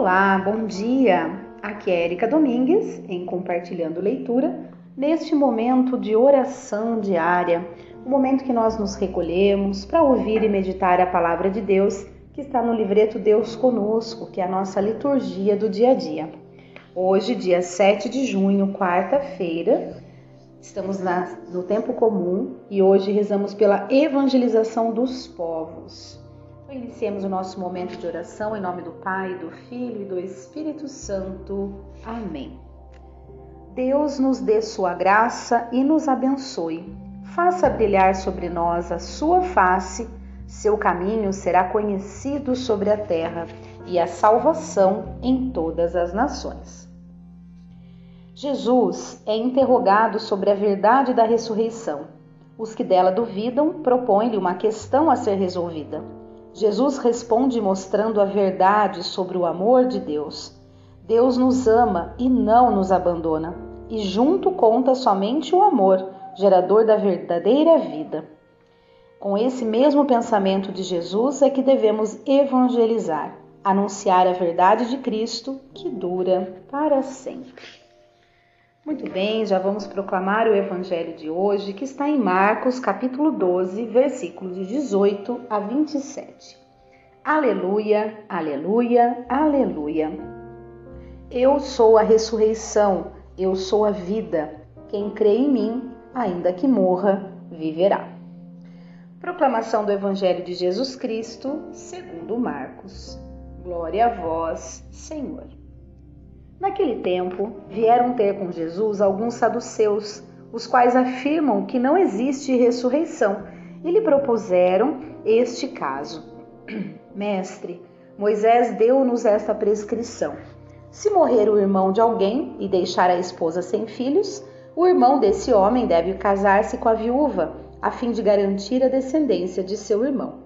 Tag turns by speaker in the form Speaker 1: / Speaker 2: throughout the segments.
Speaker 1: Olá, bom dia! Aqui é Erika Domingues em Compartilhando Leitura, neste momento de oração diária, o momento que nós nos recolhemos para ouvir e meditar a palavra de Deus que está no livreto Deus Conosco, que é a nossa liturgia do dia a dia. Hoje, dia 7 de junho, quarta-feira, estamos no tempo comum e hoje rezamos pela evangelização dos povos. Iniciemos o nosso momento de oração em nome do Pai, do Filho e do Espírito Santo. Amém. Deus nos dê sua graça e nos abençoe. Faça brilhar sobre nós a sua face, seu caminho será conhecido sobre a terra e a salvação em todas as nações. Jesus é interrogado sobre a verdade da ressurreição. Os que dela duvidam propõem-lhe uma questão a ser resolvida. Jesus responde mostrando a verdade sobre o amor de Deus. Deus nos ama e não nos abandona, e junto conta somente o amor, gerador da verdadeira vida. Com esse mesmo pensamento de Jesus é que devemos evangelizar, anunciar a verdade de Cristo que dura para sempre. Muito bem, já vamos proclamar o evangelho de hoje, que está em Marcos, capítulo 12, versículos de 18 a 27. Aleluia, aleluia, aleluia. Eu sou a ressurreição, eu sou a vida. Quem crê em mim, ainda que morra, viverá. Proclamação do Evangelho de Jesus Cristo, segundo Marcos. Glória a vós, Senhor. Naquele tempo, vieram ter com Jesus alguns saduceus, os quais afirmam que não existe ressurreição, e lhe propuseram este caso: Mestre, Moisés deu-nos esta prescrição. Se morrer o irmão de alguém e deixar a esposa sem filhos, o irmão desse homem deve casar-se com a viúva, a fim de garantir a descendência de seu irmão.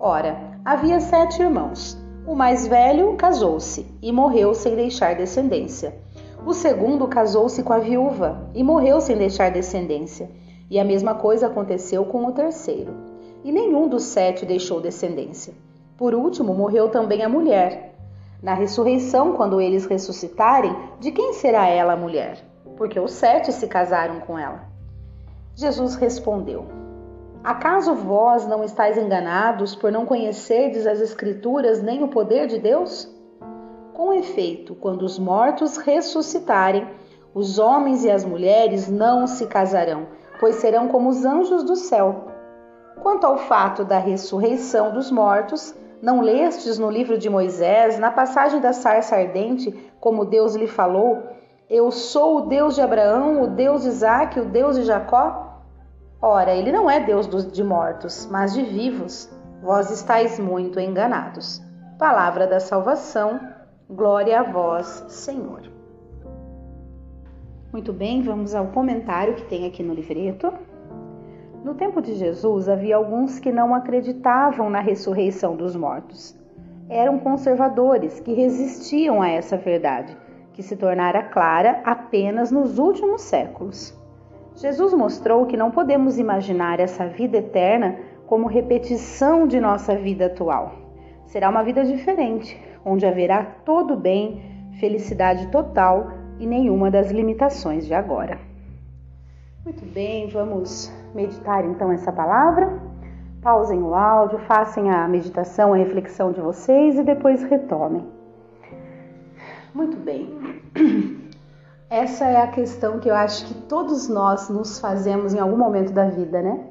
Speaker 1: Ora, havia sete irmãos. O mais velho casou-se e morreu sem deixar descendência. O segundo casou-se com a viúva e morreu sem deixar descendência. E a mesma coisa aconteceu com o terceiro. E nenhum dos sete deixou descendência. Por último, morreu também a mulher. Na ressurreição, quando eles ressuscitarem, de quem será ela a mulher? Porque os sete se casaram com ela. Jesus respondeu: Acaso vós não estáis enganados por não conhecerdes as Escrituras nem o poder de Deus? Com efeito, quando os mortos ressuscitarem, os homens e as mulheres não se casarão, pois serão como os anjos do céu. Quanto ao fato da ressurreição dos mortos, não lestes no livro de Moisés, na passagem da sarça ardente, como Deus lhe falou: Eu sou o Deus de Abraão, o Deus de Isaac, o Deus de Jacó? Ora, ele não é Deus de mortos, mas de vivos. Vós estáis muito enganados. Palavra da salvação, glória a vós, Senhor. Muito bem, vamos ao comentário que tem aqui no livreto. No tempo de Jesus, havia alguns que não acreditavam na ressurreição dos mortos. Eram conservadores que resistiam a essa verdade, que se tornara clara apenas nos últimos séculos. Jesus mostrou que não podemos imaginar essa vida eterna como repetição de nossa vida atual. Será uma vida diferente, onde haverá todo bem, felicidade total e nenhuma das limitações de agora. Muito bem, vamos meditar então essa palavra. Pausem o áudio, façam a meditação, a reflexão de vocês e depois retomem. Muito bem. Essa é a questão que eu acho que todos nós nos fazemos em algum momento da vida, né?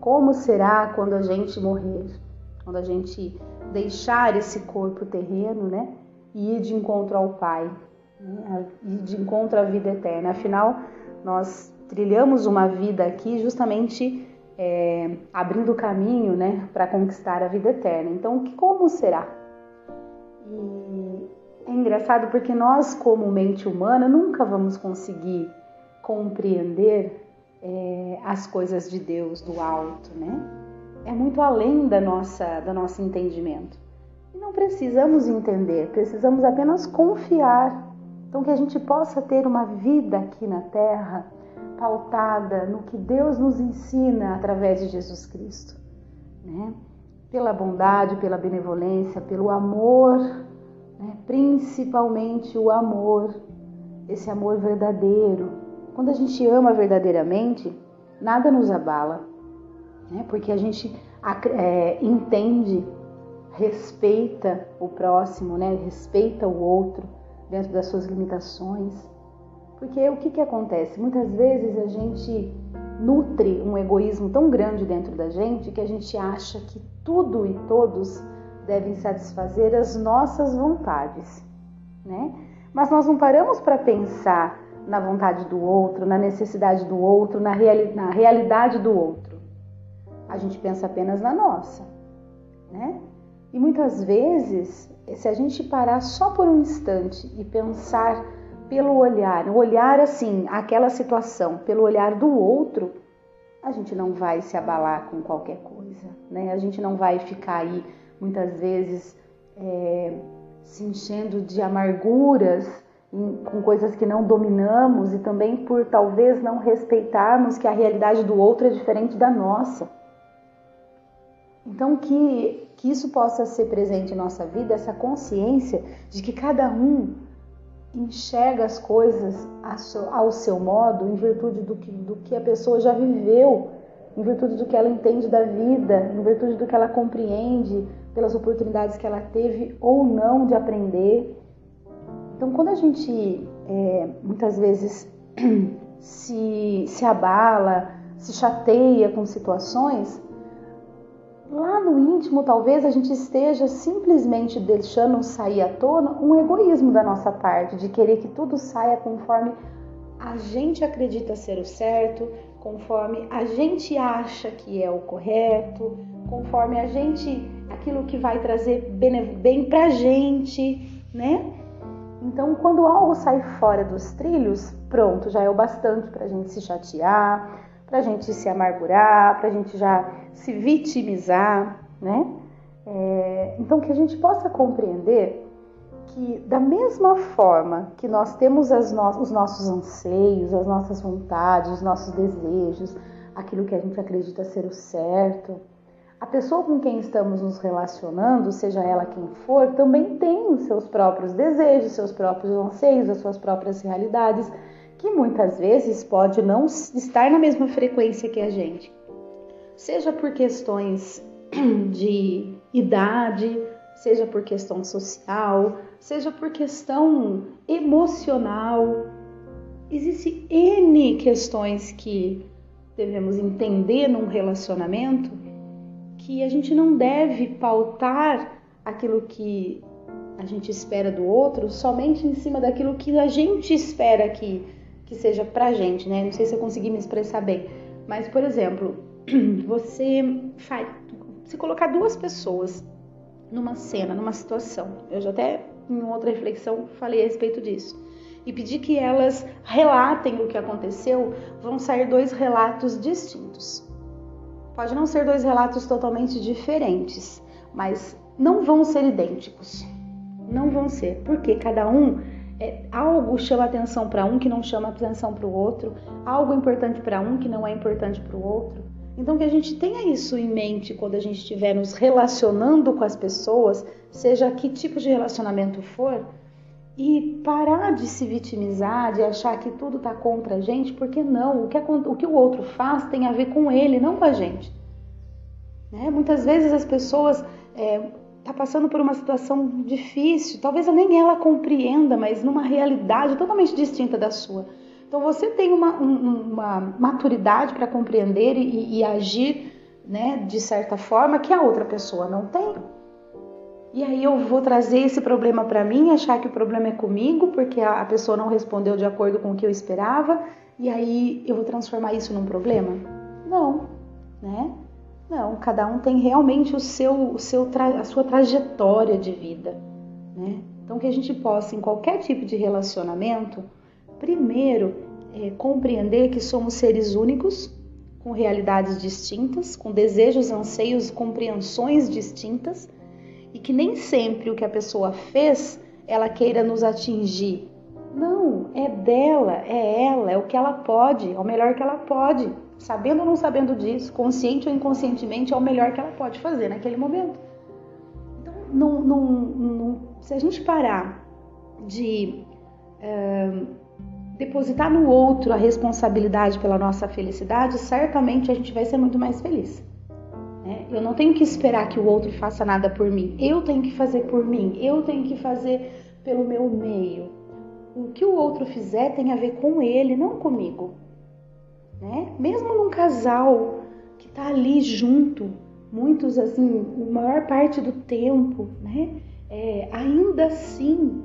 Speaker 1: Como será quando a gente morrer? Quando a gente deixar esse corpo terreno, né? E ir de encontro ao Pai, né? ir de encontro à vida eterna. Afinal, nós trilhamos uma vida aqui justamente é, abrindo caminho, né, para conquistar a vida eterna. Então, como será? E é engraçado porque nós, como mente humana, nunca vamos conseguir compreender é, as coisas de Deus do alto, né? É muito além da nossa, do nosso entendimento. E não precisamos entender, precisamos apenas confiar. Então, que a gente possa ter uma vida aqui na Terra pautada no que Deus nos ensina através de Jesus Cristo, né? Pela bondade, pela benevolência, pelo amor né? principalmente o amor, esse amor verdadeiro. Quando a gente ama verdadeiramente, nada nos abala, né? porque a gente é, entende, respeita o próximo, né? respeita o outro dentro das suas limitações. Porque o que, que acontece? Muitas vezes a gente nutre um egoísmo tão grande dentro da gente que a gente acha que tudo e todos devem satisfazer as nossas vontades, né? Mas nós não paramos para pensar na vontade do outro, na necessidade do outro, na, reali na realidade do outro. A gente pensa apenas na nossa, né? E muitas vezes, se a gente parar só por um instante e pensar pelo olhar, o olhar assim, aquela situação, pelo olhar do outro, a gente não vai se abalar com qualquer coisa, né? A gente não vai ficar aí muitas vezes é, se enchendo de amarguras com coisas que não dominamos e também por talvez não respeitarmos que a realidade do outro é diferente da nossa. Então que, que isso possa ser presente em nossa vida, essa consciência de que cada um enxerga as coisas ao seu modo, em virtude do que, do que a pessoa já viveu, em virtude do que ela entende da vida, em virtude do que ela compreende, pelas oportunidades que ela teve ou não de aprender. Então, quando a gente é, muitas vezes se, se abala, se chateia com situações, lá no íntimo talvez a gente esteja simplesmente deixando sair à tona um egoísmo da nossa parte, de querer que tudo saia conforme a gente acredita ser o certo, conforme a gente acha que é o correto, conforme a gente aquilo que vai trazer bem, pra gente, né? Então, quando algo sai fora dos trilhos, pronto, já é o bastante para a gente se chatear, para a gente se amargurar, para a gente já se vitimizar, né? É, então, que a gente possa compreender que, da mesma forma que nós temos no os nossos anseios, as nossas vontades, os nossos desejos, aquilo que a gente acredita ser o certo, a pessoa com quem estamos nos relacionando, seja ela quem for, também tem os seus próprios desejos, seus próprios anseios, as suas próprias realidades, que muitas vezes pode não estar na mesma frequência que a gente. Seja por questões de idade, seja por questão social, seja por questão emocional. Existem N questões que devemos entender num relacionamento que a gente não deve pautar aquilo que a gente espera do outro somente em cima daquilo que a gente espera que, que seja pra gente, né? Não sei se eu consegui me expressar bem, mas por exemplo, você faz, se colocar duas pessoas numa cena, numa situação, eu já até em outra reflexão falei a respeito disso, e pedir que elas relatem o que aconteceu, vão sair dois relatos distintos. Pode não ser dois relatos totalmente diferentes, mas não vão ser idênticos. Não vão ser, porque cada um é, algo chama atenção para um que não chama atenção para o outro, algo importante para um que não é importante para o outro. Então que a gente tenha isso em mente quando a gente estiver nos relacionando com as pessoas, seja que tipo de relacionamento for, e parar de se vitimizar, de achar que tudo está contra a gente, porque não, o que, o que o outro faz tem a ver com ele, não com a gente. Né? Muitas vezes as pessoas é, tá passando por uma situação difícil, talvez nem ela compreenda, mas numa realidade totalmente distinta da sua. Então você tem uma, um, uma maturidade para compreender e, e agir né, de certa forma que a outra pessoa não tem. E aí eu vou trazer esse problema para mim, achar que o problema é comigo, porque a pessoa não respondeu de acordo com o que eu esperava, e aí eu vou transformar isso num problema? Não, né? Não, cada um tem realmente o seu, o seu a sua trajetória de vida, né? Então que a gente possa em qualquer tipo de relacionamento, primeiro é, compreender que somos seres únicos, com realidades distintas, com desejos, anseios, compreensões distintas e que nem sempre o que a pessoa fez ela queira nos atingir. Não, é dela, é ela, é o que ela pode, é o melhor que ela pode. Sabendo ou não sabendo disso, consciente ou inconscientemente, é o melhor que ela pode fazer naquele momento. Então, não, não, não, se a gente parar de uh, depositar no outro a responsabilidade pela nossa felicidade, certamente a gente vai ser muito mais feliz. Eu não tenho que esperar que o outro faça nada por mim. Eu tenho que fazer por mim. Eu tenho que fazer pelo meu meio. O que o outro fizer tem a ver com ele, não comigo. Né? Mesmo num casal que está ali junto, muitos assim, a maior parte do tempo, né? É, ainda assim,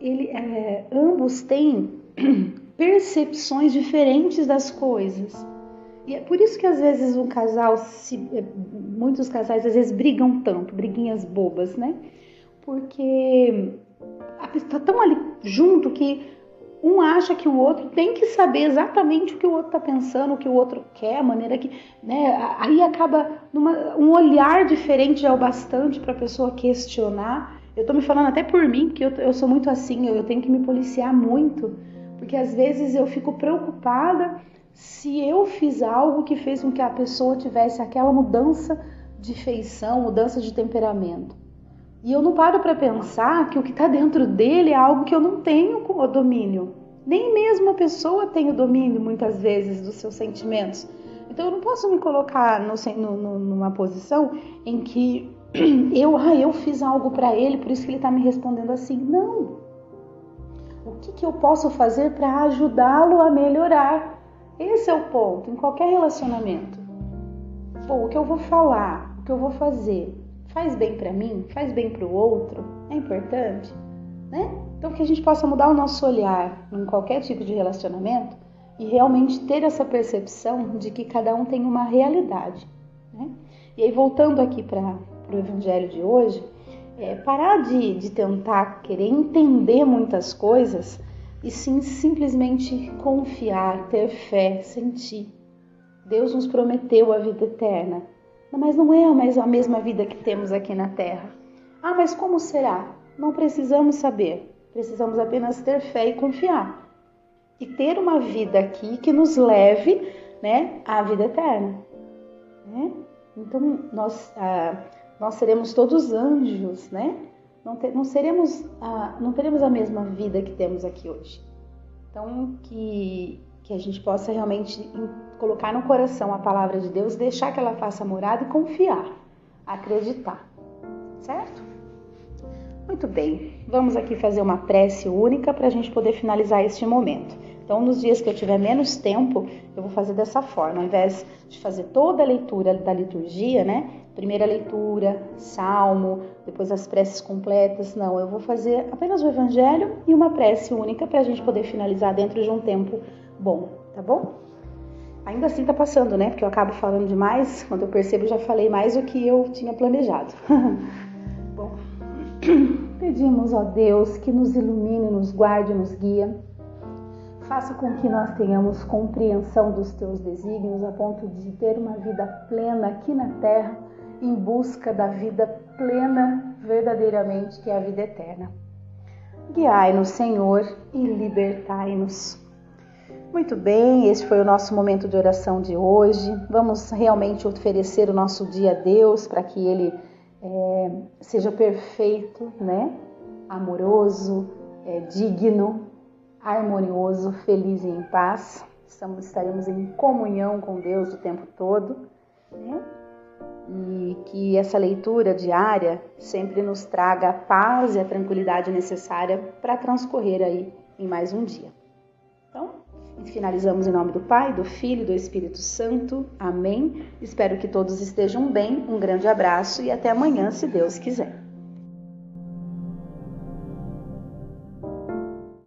Speaker 1: ele, é, ambos têm percepções diferentes das coisas. E é por isso que às vezes um casal, se, é, muitos casais às vezes brigam tanto, briguinhas bobas, né? Porque está tão ali junto que um acha que o outro tem que saber exatamente o que o outro está pensando, o que o outro quer, a maneira que, né? Aí acaba numa, um olhar diferente já é o bastante para a pessoa questionar. Eu estou me falando até por mim, porque eu, eu sou muito assim, eu, eu tenho que me policiar muito, porque às vezes eu fico preocupada se eu fiz algo que fez com que a pessoa tivesse aquela mudança de feição, mudança de temperamento. E eu não paro para pensar que o que está dentro dele é algo que eu não tenho o domínio. Nem mesmo a pessoa tem o domínio, muitas vezes, dos seus sentimentos. Então eu não posso me colocar no, no, numa posição em que eu, ah, eu fiz algo para ele, por isso que ele está me respondendo assim. Não. O que, que eu posso fazer para ajudá-lo a melhorar? Esse é o ponto em qualquer relacionamento. Bom, o que eu vou falar, o que eu vou fazer, faz bem para mim, faz bem para o outro, é importante, né? Então que a gente possa mudar o nosso olhar em qualquer tipo de relacionamento e realmente ter essa percepção de que cada um tem uma realidade, né? E aí voltando aqui para o Evangelho de hoje, é, parar de, de tentar querer entender muitas coisas e sim simplesmente confiar, ter fé, sentir. Deus nos prometeu a vida eterna mas não é mais a mesma vida que temos aqui na Terra. Ah, mas como será? Não precisamos saber. Precisamos apenas ter fé e confiar. E ter uma vida aqui que nos leve né, à vida eterna. Né? Então, nós, ah, nós seremos todos anjos, né? Não, ter, não, seremos, ah, não teremos a mesma vida que temos aqui hoje. Então, que, que a gente possa realmente colocar no coração a palavra de Deus, deixar que ela faça morada e confiar, acreditar. Certo? Muito bem, vamos aqui fazer uma prece única para a gente poder finalizar este momento. Então, nos dias que eu tiver menos tempo, eu vou fazer dessa forma, ao invés de fazer toda a leitura da liturgia, né? Primeira leitura, salmo, depois as preces completas, não, eu vou fazer apenas o evangelho e uma prece única para a gente poder finalizar dentro de um tempo bom, tá bom? Ainda assim tá passando, né? Porque eu acabo falando demais, quando eu percebo já falei mais do que eu tinha planejado. Bom, pedimos, ó Deus, que nos ilumine, nos guarde, nos guia. Faça com que nós tenhamos compreensão dos teus desígnios a ponto de ter uma vida plena aqui na terra, em busca da vida plena verdadeiramente, que é a vida eterna. Guiai-nos, Senhor, e libertai-nos. Muito bem, esse foi o nosso momento de oração de hoje. Vamos realmente oferecer o nosso dia a Deus para que Ele é, seja perfeito, né? Amoroso, é, digno, harmonioso, feliz e em paz. Estamos, estaremos em comunhão com Deus o tempo todo. Né? E que essa leitura diária sempre nos traga a paz e a tranquilidade necessária para transcorrer aí em mais um dia. Então, finalizamos em nome do Pai, do Filho e do Espírito Santo. Amém. Espero que todos estejam bem. Um grande abraço e até amanhã, se Deus quiser.